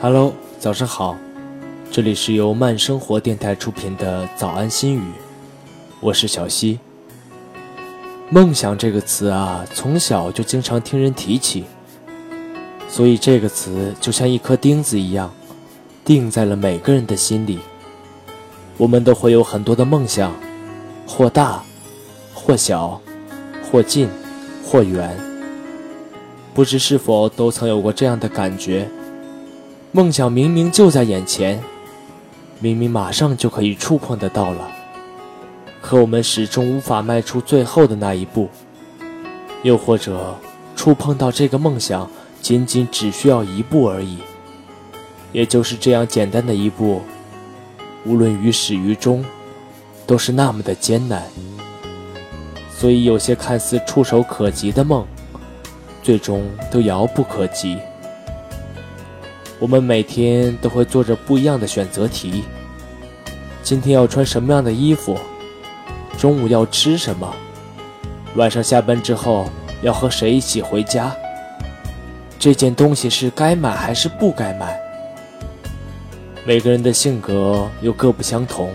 Hello，早上好，这里是由慢生活电台出品的早安心语，我是小溪。梦想这个词啊，从小就经常听人提起，所以这个词就像一颗钉子一样，定在了每个人的心里。我们都会有很多的梦想，或大，或小，或近，或远。不知是否都曾有过这样的感觉？梦想明明就在眼前，明明马上就可以触碰得到了，可我们始终无法迈出最后的那一步。又或者，触碰到这个梦想，仅仅只需要一步而已，也就是这样简单的一步，无论于始于终，都是那么的艰难。所以，有些看似触手可及的梦，最终都遥不可及。我们每天都会做着不一样的选择题。今天要穿什么样的衣服？中午要吃什么？晚上下班之后要和谁一起回家？这件东西是该买还是不该买？每个人的性格又各不相同，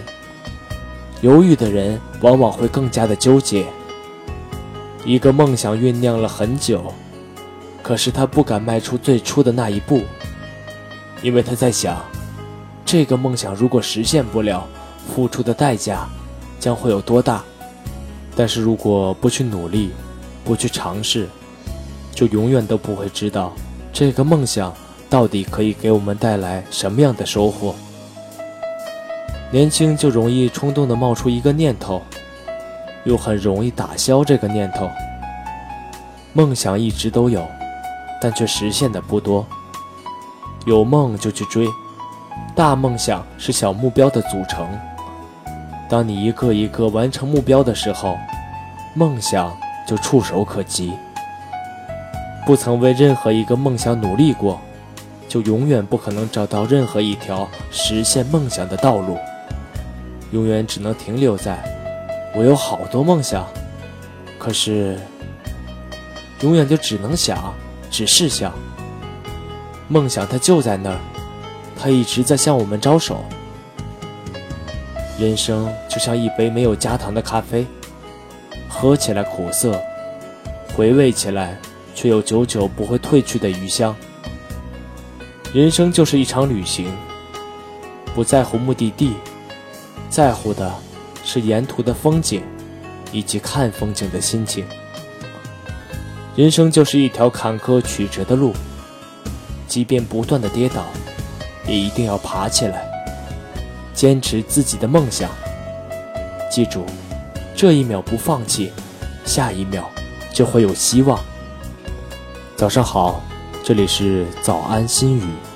犹豫的人往往会更加的纠结。一个梦想酝酿了很久，可是他不敢迈出最初的那一步。因为他在想，这个梦想如果实现不了，付出的代价将会有多大？但是如果不去努力，不去尝试，就永远都不会知道这个梦想到底可以给我们带来什么样的收获。年轻就容易冲动地冒出一个念头，又很容易打消这个念头。梦想一直都有，但却实现的不多。有梦就去追，大梦想是小目标的组成。当你一个一个完成目标的时候，梦想就触手可及。不曾为任何一个梦想努力过，就永远不可能找到任何一条实现梦想的道路。永远只能停留在“我有好多梦想”，可是永远就只能想，只是想。梦想它就在那儿，它一直在向我们招手。人生就像一杯没有加糖的咖啡，喝起来苦涩，回味起来却有久久不会褪去的余香。人生就是一场旅行，不在乎目的地，在乎的是沿途的风景，以及看风景的心情。人生就是一条坎坷曲折的路。即便不断的跌倒，也一定要爬起来，坚持自己的梦想。记住，这一秒不放弃，下一秒就会有希望。早上好，这里是早安心语。